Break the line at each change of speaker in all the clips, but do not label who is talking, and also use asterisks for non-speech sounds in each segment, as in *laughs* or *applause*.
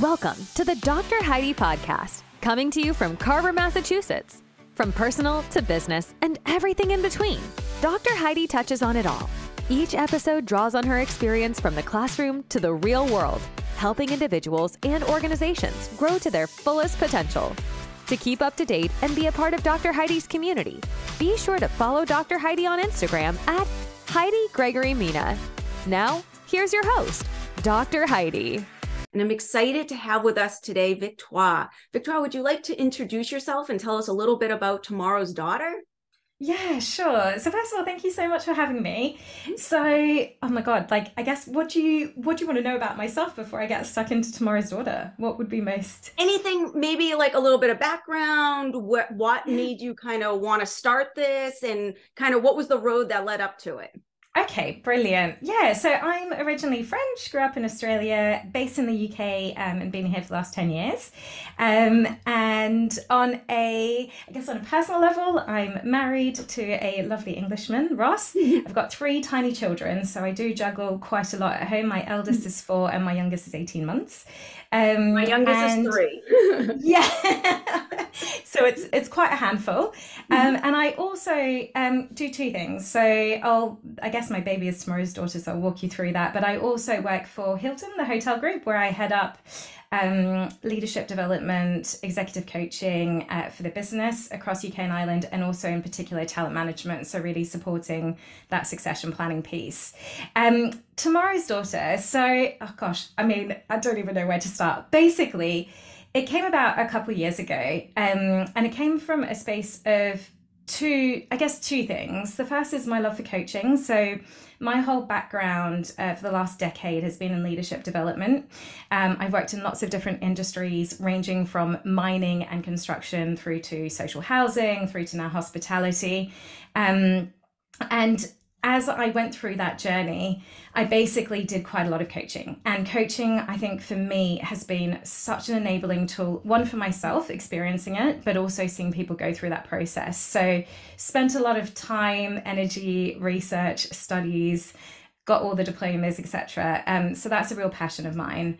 Welcome to the Dr. Heidi Podcast, coming to you from Carver, Massachusetts. From personal to business and everything in between, Dr. Heidi touches on it all. Each episode draws on her experience from the classroom to the real world, helping individuals and organizations grow to their fullest potential. To keep up to date and be a part of Dr. Heidi's community, be sure to follow Dr. Heidi on Instagram at Heidi Gregory Mina. Now, here's your host, Dr. Heidi
and I'm excited to have with us today Victoire. Victoire, would you like to introduce yourself and tell us a little bit about tomorrow's daughter?
Yeah, sure. So first of all, thank you so much for having me. Mm-hmm. So, oh my god, like I guess what do you what do you want to know about myself before I get stuck into tomorrow's daughter? What would be most
anything maybe like a little bit of background, what what made you kind of want to start this and kind of what was the road that led up to it?
Okay, brilliant. Yeah, so I'm originally French, grew up in Australia, based in the UK, um, and been here for the last 10 years. Um, and on a, I guess on a personal level, I'm married to a lovely Englishman, Ross. *laughs* I've got three tiny children, so I do juggle quite a lot at home. My eldest is four, and my youngest is 18 months.
Um, My youngest and, is three. *laughs* *laughs*
yeah, so it's it's quite a handful. Um, mm-hmm. and I also um, do two things. So I'll I guess my baby is tomorrow's daughter, so I'll walk you through that. But I also work for Hilton, the hotel group, where I head up um, leadership development, executive coaching uh, for the business across UK and Ireland, and also in particular talent management. So, really supporting that succession planning piece. Um, tomorrow's daughter. So, oh gosh, I mean, I don't even know where to start. Basically, it came about a couple years ago, um, and it came from a space of two, I guess, two things. The first is my love for coaching. So, my whole background uh, for the last decade has been in leadership development. Um, I've worked in lots of different industries, ranging from mining and construction through to social housing, through to now hospitality. Um, and as I went through that journey, I basically did quite a lot of coaching. And coaching, I think for me, has been such an enabling tool, one for myself experiencing it, but also seeing people go through that process. So, spent a lot of time, energy, research, studies, got all the diplomas, etc. Um, so that's a real passion of mine.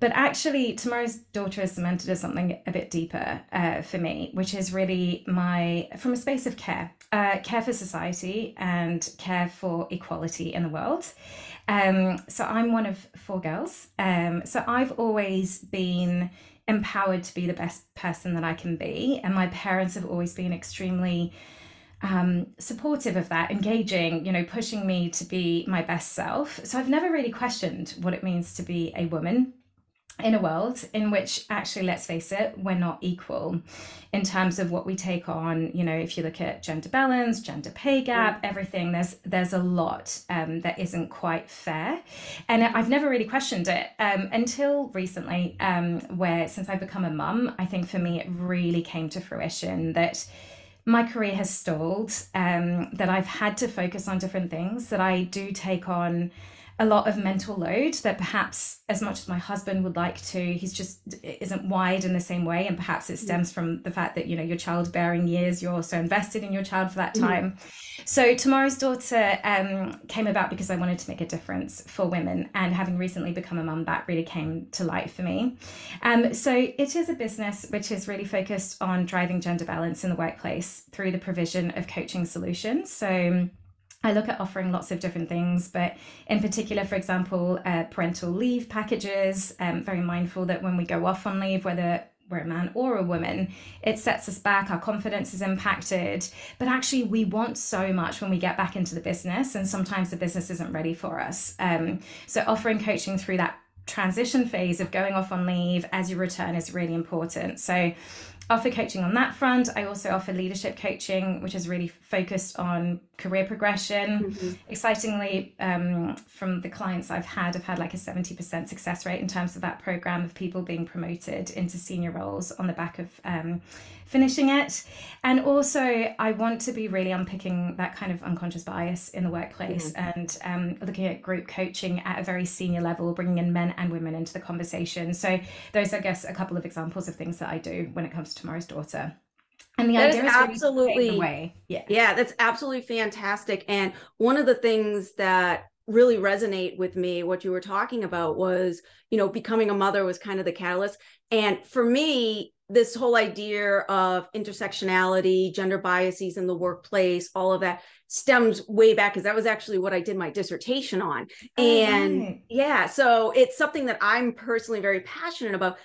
But actually, tomorrow's daughter is cemented as something a bit deeper uh, for me, which is really my from a space of care, uh, care for society and care for equality in the world. Um, so I'm one of four girls. Um, so I've always been empowered to be the best person that I can be, and my parents have always been extremely um, supportive of that, engaging, you know, pushing me to be my best self. So I've never really questioned what it means to be a woman in a world in which actually let's face it we're not equal in terms of what we take on. You know if you look at gender balance gender pay gap everything there's there's a lot um, that isn't quite fair. And i've never really questioned it um, until recently um, where since i've become a mum i think for me it really came to fruition that my career has stalled, um, that I've had to focus on different things, that I do take on a lot of mental load that perhaps as much as my husband would like to he's just isn't wired in the same way. And perhaps it stems from the fact that you know your childbearing years you're so invested in your child for that mm-hmm. time. Mm-hmm. so tomorrow's daughter um, came about because i wanted to make a difference for women. And having recently become a mum that really came to light for me. Um, so it is a business which is really focused on driving gender balance in the workplace through the provision of coaching solutions. So I look at offering lots of different things, but in particular, for example, uh, parental leave packages. Um, very mindful that when we go off on leave, whether we're a man or a woman, it sets us back, our confidence is impacted. But actually, we want so much when we get back into the business, and sometimes the business isn't ready for us. Um, so, offering coaching through that transition phase of going off on leave as you return is really important. So, offer coaching on that front. I also offer leadership coaching, which is really focused on career progression. Mm-hmm. Excitingly, um, from the clients I've had, I've had like a 70% success rate in terms of that program of people being promoted into senior roles on the back of um, finishing it. And also, I want to be really unpicking that kind of unconscious bias in the workplace mm-hmm. and um, looking at group coaching at a very senior level, bringing in men and women into the conversation. So, those, I guess, a couple of examples of things that I do when it comes to tomorrow's daughter.
And the that idea is absolutely yeah. yeah, that's absolutely fantastic. And one of the things that really resonate with me what you were talking about was you know becoming a mother was kind of the catalyst and for me this whole idea of intersectionality gender biases in the workplace all of that stems way back because that was actually what i did my dissertation on oh, and right. yeah so it's something that i'm personally very passionate about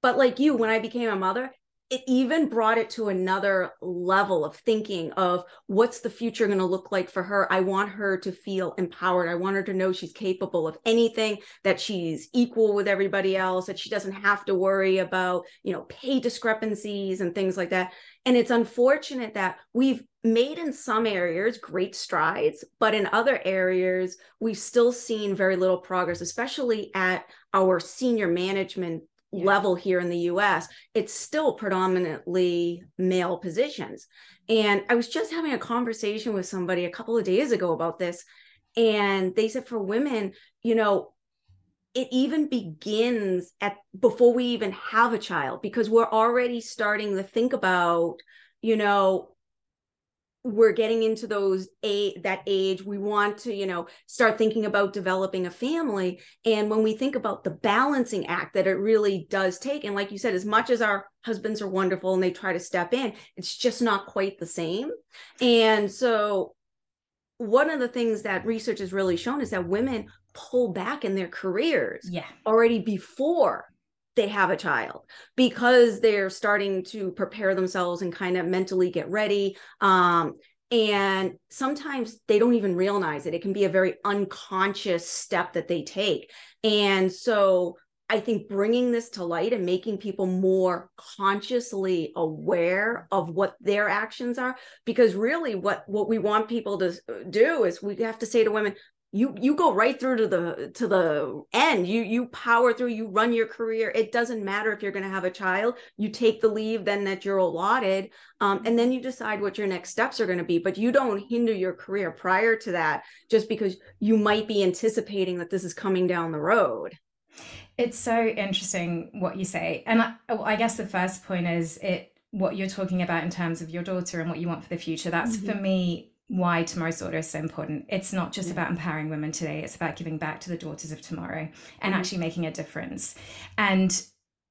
but like you when i became a mother it even brought it to another level of thinking of what's the future going to look like for her i want her to feel empowered i want her to know she's capable of anything that she's equal with everybody else that she doesn't have to worry about you know pay discrepancies and things like that and it's unfortunate that we've made in some areas great strides but in other areas we've still seen very little progress especially at our senior management. Level here in the US, it's still predominantly male positions. And I was just having a conversation with somebody a couple of days ago about this. And they said for women, you know, it even begins at before we even have a child because we're already starting to think about, you know, we're getting into those a that age we want to you know start thinking about developing a family. And when we think about the balancing act that it really does take and like you said as much as our husbands are wonderful and they try to step in it's just not quite the same. And so one of the things that research has really shown is that women pull back in their careers
yeah.
already before they have a child. Because they're starting to prepare themselves and kind of mentally get ready um, and sometimes they don't even realize it. It can be a very unconscious step that they take. And so i think bringing this to light and making people more consciously aware of what their actions are because really what what we want people to do is we have to say to women you you go right through to the to the end. You you power through you run your career. It doesn't matter if you're going to have a child. You take the leave then that you're allotted um, and then you decide what your next steps are going to be. But you don't hinder your career prior to that just because you might be anticipating that this is coming down the road.
It's so interesting what you say. And i, I guess the first point is it what you're talking about in terms of your daughter and what you want for the future that's mm-hmm. for me why tomorrow's daughter is so important. It's not just yeah. about empowering women today, it's about giving back to the daughters of tomorrow and mm-hmm. actually making a difference. And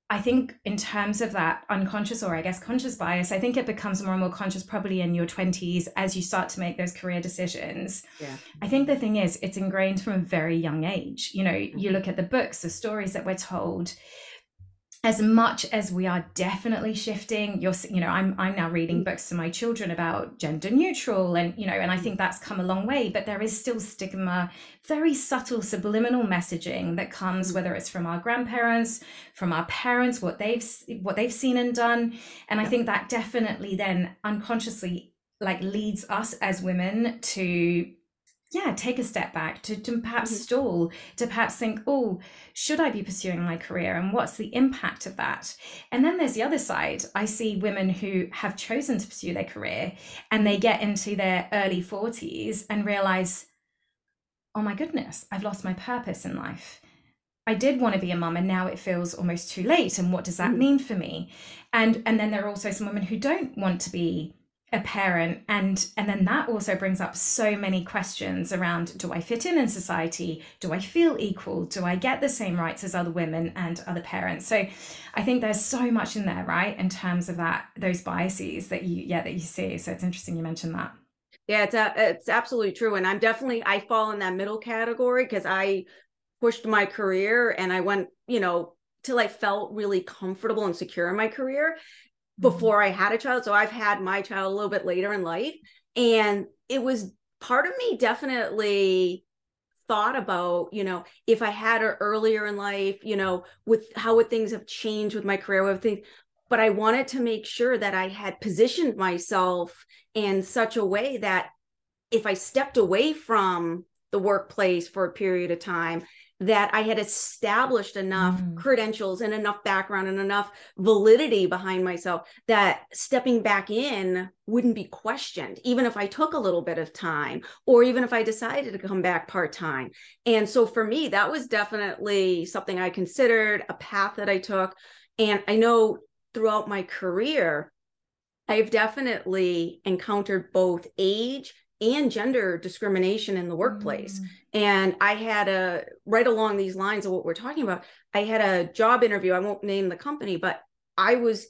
I think, in terms of that unconscious or I guess conscious bias, I think it becomes more and more conscious probably in your 20s as you start to make those career decisions.
Yeah.
I think the thing is, it's ingrained from a very young age. You know, mm-hmm. you look at the books, the stories that we're told, as much as we are definitely shifting you're you know i'm i'm now reading books to my children about gender neutral and you know and i think that's come a long way but there is still stigma very subtle subliminal messaging that comes mm. whether it's from our grandparents from our parents what they've what they've seen and done and i think that definitely then unconsciously like leads us as women to yeah take a step back to, to perhaps mm-hmm. stall to perhaps think oh should i be pursuing my career and what's the impact of that and then there's the other side i see women who have chosen to pursue their career and they get into their early 40s and realize oh my goodness i've lost my purpose in life I did want to be a mum and now it feels almost too late and what does that mm. mean for me and and then there are also some women who don't want to be a parent and and then that also brings up so many questions around do i fit in in society? Do i feel equal? Do i get the same rights as other women and other parents? So i think there's so much in there right in terms of that those biases that you yeah that you see. So it's interesting you mentioned that.
Yeah it's a, it's absolutely true and i'm definitely i fall in that middle category because i pushed my career and i went you know till i felt really comfortable and secure in my career. Mm-hmm. before I had a child. So I've had my child a little bit later in life. And it was part of me definitely thought about, you know, if I had her earlier in life, you know, with how would things have changed with my career, with things. But I wanted to make sure that I had positioned myself in such a way that if I stepped away from the workplace for a period of time, that I had established enough mm. credentials and enough background and enough validity behind myself that stepping back in wouldn't be questioned, even if I took a little bit of time or even if I decided to come back part time. And so for me, that was definitely something I considered, a path that I took. And I know throughout my career, I've definitely encountered both age and gender discrimination in the workplace. Mm. And I had a right along these lines of what we're talking about. I had a job interview. I won't name the company, but I was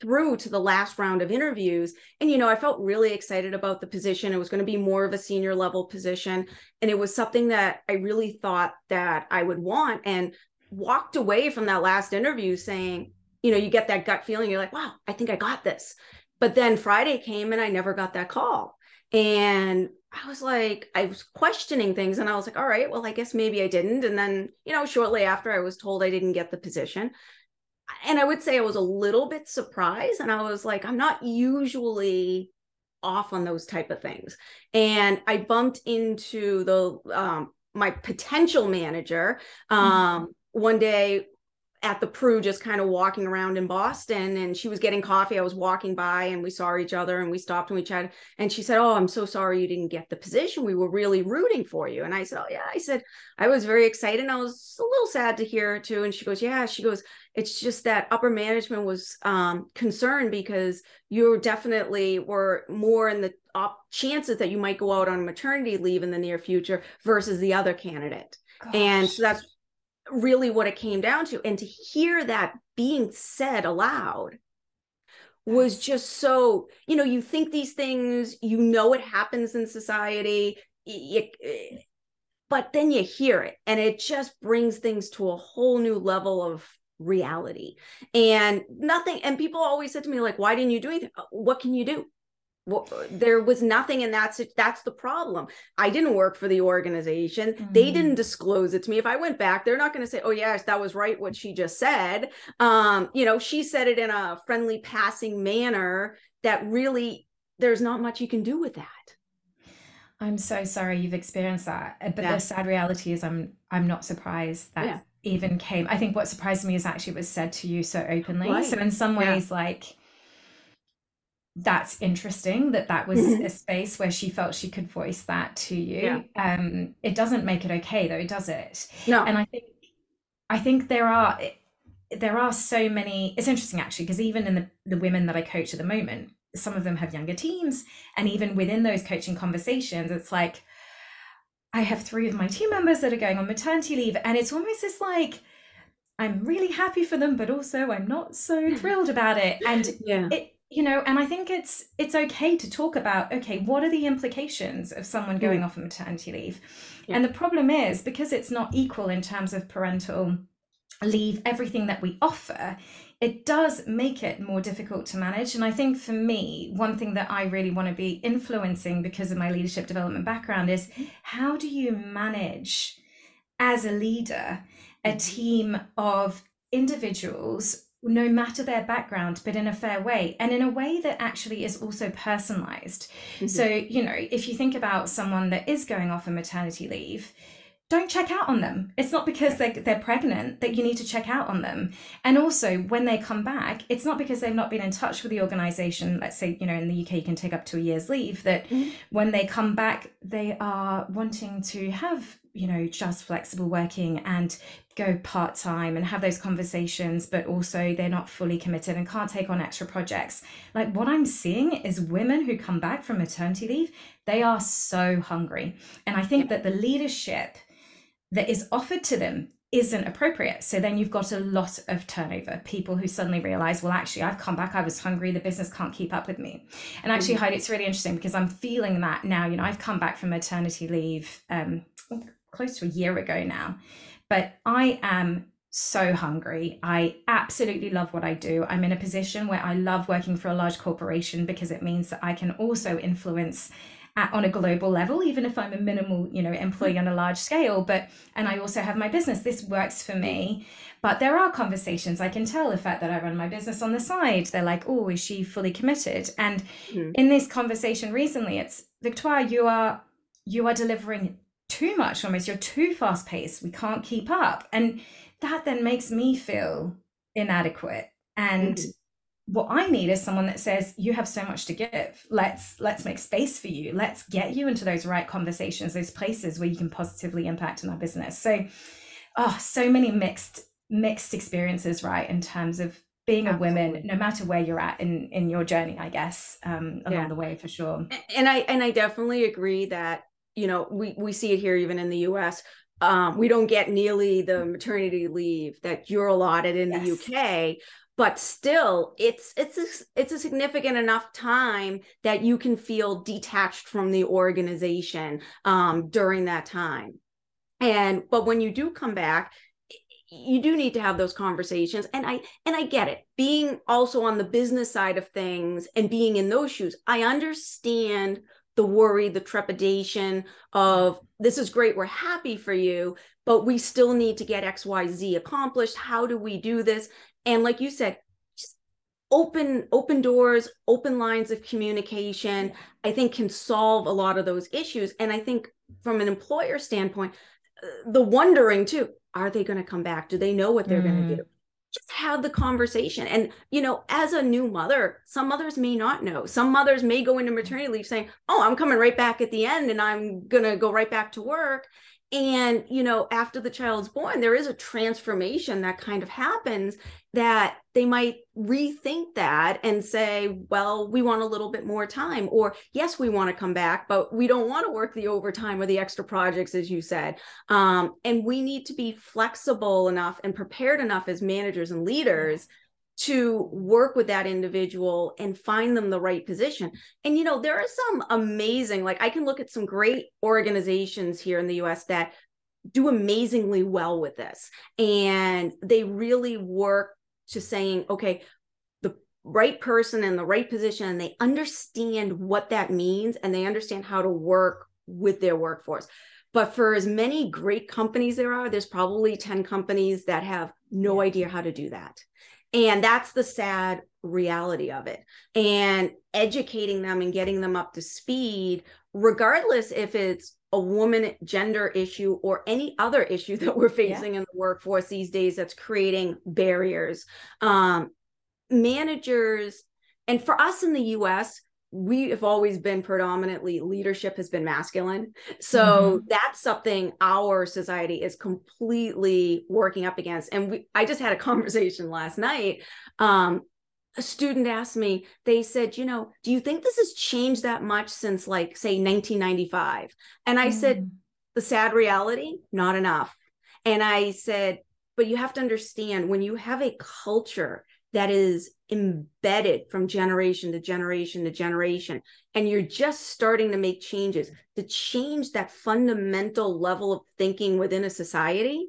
through to the last round of interviews and you know i felt really excited about the position it was going to be more of a senior level position and it was something that i really thought that i would want and walked away from that last interview saying you know you get that gut feeling you're like wow i think i got this but then friday came and i never got that call and I was like, I was questioning things and I was like, all right, well, I guess maybe I didn't. And then, you know, shortly after I was told I didn't get the position. And I would say I was a little bit surprised. And I was like, I'm not usually off on those type of things. And I bumped into the um, my potential manager mm-hmm. um, mm-hmm. one day at the Pru just kind of walking around in Boston and she was getting coffee. I was walking by and we saw each other and we stopped and we chatted. And she said, Oh, I'm so sorry you didn't get the position. We were really rooting for you. And I said, Oh, yeah. I said, I was very excited. And I was a little sad to hear it too. And she goes, Yeah. She goes, It's just that upper management was um, concerned because you definitely were more in the op- chances that you might go out on maternity leave in the near future versus the other candidate. Gosh. And so that's really what it came down to. And to hear that being said aloud was just so, you know, you think these things, you know, it happens in society, it, eh, but then you hear it and it just brings things to a whole new level of reality. And nothing and people always said to me like why didn't you do anything? Uh, what can you do well, there was nothing and that's that's the problem i didn't work for the organization mm-hmm. they didn't disclose it to me if i went back they're not going to say oh yes that was right what she just said um you know she said it in a friendly passing manner that really there's not much you can do with that
i'm so sorry you've experienced that uh, but yeah. the sad reality is i'm i'm not surprised that yeah. even came i think what surprised me is actually it was said to you so openly right. so in some ways yeah. like that's interesting that that was mm-hmm. a space where she felt she could voice that to you. Yeah. um it doesn't make it okay though does it?
No.
And i think i think there are there are so many it's interesting actually because even in the, the women that i coach at the moment some of them have younger teams and even within those coaching conversations it's like i have three of my team members that are going on maternity leave and it's almost this like i'm really happy for them but also i'm not so *laughs* thrilled about it. And
yeah.
it you know and i think it's it's okay to talk about okay what are the implications of someone going mm. off on maternity leave yeah. and the problem is because it's not equal in terms of parental leave everything that we offer it does make it more difficult to manage and i think for me one thing that i really want to be influencing because of my leadership development background is how do you manage as a leader a mm-hmm. team of individuals no matter their background, but in a fair way and in a way that actually is also personalized. Mm-hmm. So, you know, if you think about someone that is going off a maternity leave, don't check out on them. It's not because they're, they're pregnant that you need to check out on them. And also, when they come back, it's not because they've not been in touch with the organization. Let's say, you know, in the UK, you can take up to a year's leave, that mm-hmm. when they come back, they are wanting to have, you know, just flexible working and go part time and have those conversations, but also they're not fully committed and can't take on extra projects. Like what I'm seeing is women who come back from maternity leave, they are so hungry. And I think that the leadership that is offered to them isn't appropriate. So then you've got a lot of turnover, people who suddenly realize, well, actually, I've come back, I was hungry, the business can't keep up with me. And actually, mm-hmm. Heidi, it's really interesting because I'm feeling that now. You know, I've come back from maternity leave um, close to a year ago now. But I am so hungry. I absolutely love what I do. I'm in a position where I love working for a large corporation because it means that I can also influence at, on a global level even if i'm a minimal you know employee on a large scale but and i also have my business this works for me but there are conversations i can tell the fact that i run my business on the side they're like oh is she fully committed and mm. in this conversation recently it's victoire you are you are delivering too much almost you're too fast paced we can't keep up and that then makes me feel inadequate and mm-hmm. what i need is someone that says you have so much to give let's let's make space for you let's get you into those right conversations those places where you can positively impact in our business so oh so many mixed mixed experiences right in terms of being Absolutely. a woman no matter where you're at in in your journey i guess um along yeah. the way for sure
and i and i definitely agree that you know we we see it here even in the us um we don't get nearly the maternity leave that you're allotted in yes. the uk but still it's it's a, it's a significant enough time that you can feel detached from the organization um during that time and but when you do come back you do need to have those conversations and i and i get it being also on the business side of things and being in those shoes i understand the worry the trepidation of this is great we're happy for you but we still need to get xyz accomplished how do we do this and like you said just open open doors open lines of communication i think can solve a lot of those issues and i think from an employer standpoint uh, the wondering too are they going to come back? Do they know what they're mm. going to do? Just have the conversation. And, you know, as a new mother, some mothers may not know. Some mothers may go into maternity leave saying, Oh, I'm coming right back at the end and I'm going to go right back to work and you know after the child's born there is a transformation that kind of happens that they might rethink that and say well we want a little bit more time or yes we want to come back but we don't want to work the overtime or the extra projects as you said. Um, and we need to be flexible enough and prepared enough as managers and leaders to work with that individual and find them the right position. And you know, there are some amazing, like I can look at some great organizations here in the US that do amazingly well with this. And they really work to saying, okay, the right person in the right position, and they understand what that means and they understand how to work with their workforce. But for as many great companies there are, there's probably 10 companies that have no idea how to do that. And that's the sad reality of it. And educating them and getting them up to speed, regardless if it's a woman gender issue or any other issue *laughs* that we're facing yeah. in the workforce these days that's creating barriers. Um, managers, and for us in the US, we have always been predominantly leadership has been masculine so mm-hmm. that's something our society is completely working up against and we i just had a *laughs* conversation last night um a student asked me they said you know do you think this has changed that much since like say 1995 and i mm-hmm. said mm. the sad reality not enough and i said but you have to understand when you have a culture that is embedded from generation to generation to generation. And you're just starting to make changes to change that fundamental level of thinking within a society.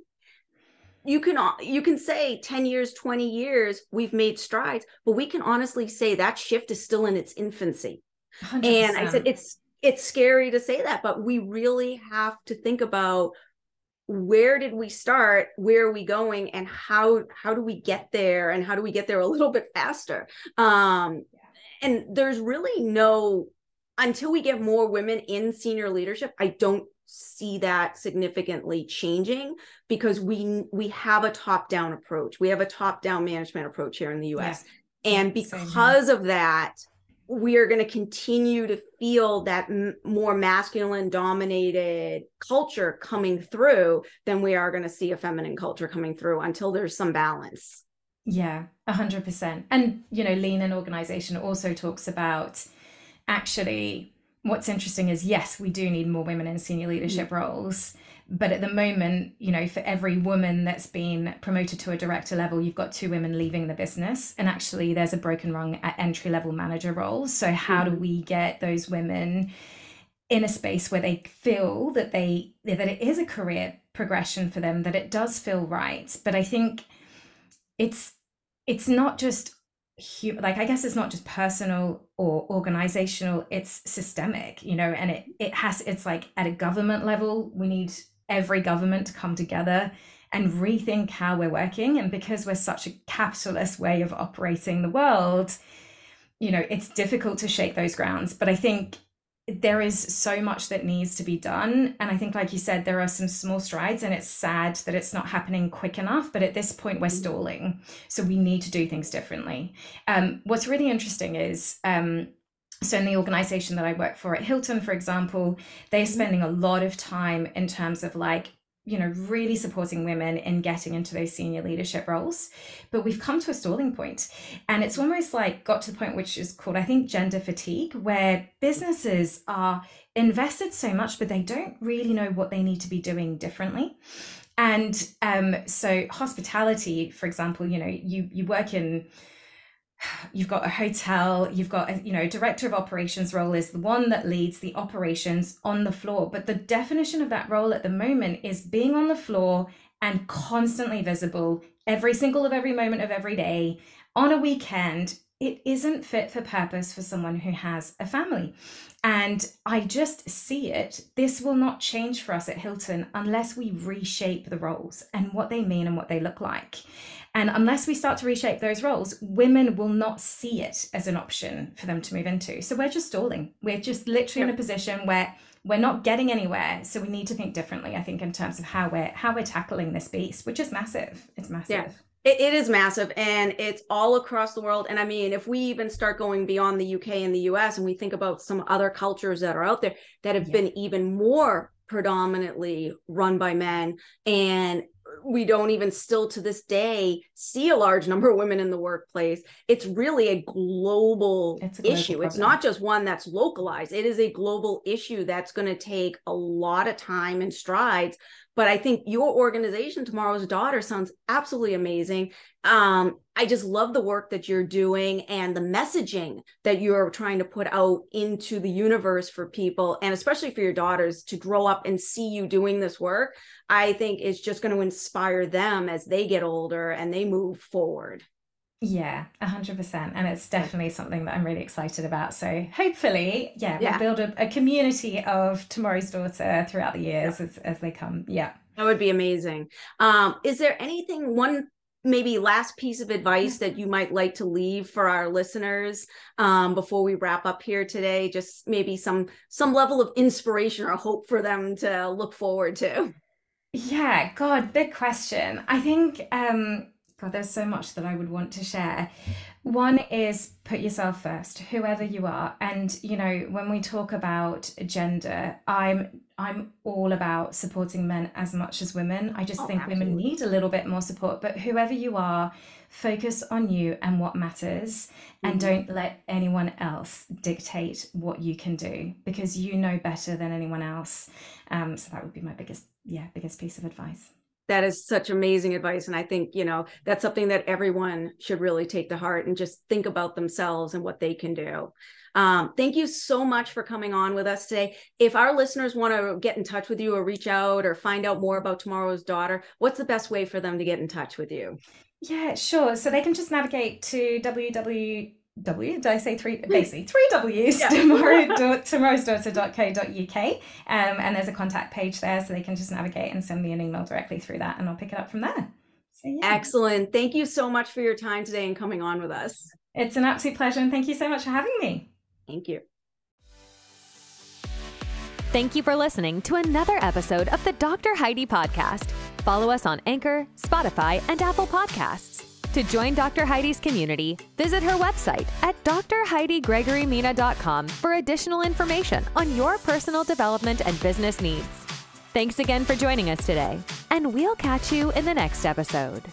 You can uh, you can say 10 years 20 years we've made strides but we can honestly say that shift is still in its infancy. 100%. and i said it's it's scary to say that but we really have to think about where did we start? Where are we going? And how how do we get there? And how do we get there a little bit faster? Um and there's really no until we get more women in senior leadership i don't see that significantly changing because we we have a top down approach. We have a top down management approach here in the us yeah. and because of that we are going to continue to feel that m- more masculine dominated culture coming through than we are going to see a feminine culture coming through until there's some balance.
Yeah, 100%. And, you know, Lean In Organization also talks about actually what's interesting is yes, we do need more women in senior leadership mm-hmm. roles but at the moment, you know, for every woman that's been promoted to a director level, you've got two women leaving the business. And actually, there's a broken rung at entry level manager roles. So, how do mm-hmm. we get those women in a space where they feel that they that it is a career progression for them, that it does feel right? But I think it's it's not just like i guess it's not just personal or organizational it's systemic you know and it it has it's like at a government level we need every government to come together and rethink how we're working. And because we're such a capitalist way of operating the world, you know, it's difficult to shake those grounds. But I think there is so much that needs to be done. And I think, like you said, there are some small strides, and it's sad that it's not happening quick enough. But at this point, we're stalling. So we need to do things differently. Um, what's really interesting is um, so in the organization that I work for at Hilton, for example, they're mm-hmm. spending a lot of time in terms of like you know, really supporting women in getting into those senior leadership roles. But we've come to a stalling point, and it's almost like got to the point which is called, I think, gender fatigue, where businesses are invested so much, but they don't really know what they need to be doing differently. And um, so, hospitality, for example, you know, you you work in you've got a hotel you've got a, you know director of operations role is the one that leads the operations on the floor but the definition of that role at the moment is being on the floor and constantly visible every single of every moment of every day on a weekend it isn't fit for purpose for someone who has a family. And I just see it. This will not change for us at Hilton unless we reshape the roles and what they mean and what they look like. And unless we start to reshape those roles, women will not see it as an option for them to move into. So we're just stalling. We're just literally yep. in a position where we're not getting anywhere. So we need to think differently, I think, in terms of how we're how we're tackling this beast, which is massive. It's massive.
Yeah. It, it is massive and it's all across the world. And I mean, if we even start going beyond the UK and the US and we think about some other cultures that are out there that have yeah. been even more predominantly run by men and we don't even still to this day see a large number of women in the workplace. It's really a global, it's a global issue. Problem. it's not just one that's localized. It is a global issue that's going to take a lot of time and strides but I think your organization, Tomorrow's Daughter, sounds absolutely amazing. Um, I just love the work that you're doing and the messaging that you're trying to put out into the universe for people, and especially for your daughters to grow up and see you doing this work. I think it's just going to inspire them as they get older and they move forward.
Yeah, a hundred percent. And it's definitely something that I'm really excited about. So hopefully, yeah, yeah. we'll build a, a, community of tomorrow's daughter throughout the years yeah. as, as they come. Yeah.
That would be amazing. Um, is there anything, one maybe last piece of advice that you might like to leave for our listeners um, before we wrap up here today? Just maybe some some level of inspiration or hope for them to look forward to.
Yeah, God, big question. I think um God, there's so much that I would want to share. One is put yourself first, whoever you are. And you know, when we talk about gender, I'm I'm all about supporting men as much as women. I just oh, think absolutely. women need a little bit more support. But whoever you are, focus on you and what matters, mm-hmm. and don't let anyone else dictate what you can do because you know better than anyone else. Um, so that would be my biggest, yeah, biggest piece of advice
that is such amazing advice and i think you know that's something that everyone should really take to heart and just think about themselves and what they can do. Um, thank you so much for coming on with us today. If our listeners want to get in touch with you or reach out or find out more about tomorrow's daughter what's the best way for them to get in touch with you?
Yeah sure. So they can just navigate to www W, did I say three? Basically, three W's, yeah. tomorrow, tomorrowsdaughter.co.uk. Um, and there's a contact page there so they can just navigate and send me an email directly through that and I'll pick it up from there.
So, yeah. Excellent. Thank you so much for your time today and coming on with us.
It's an absolute pleasure. And thank you so much for having me.
Thank you.
Thank you for listening to another episode of the Dr. Heidi Podcast. Follow us on Anchor, Spotify, and Apple Podcasts. To join Dr. Heidi's community, visit her website at drheidigregorymina.com for additional information on your personal development and business needs. Thanks again for joining us today, and we'll catch you in the next episode.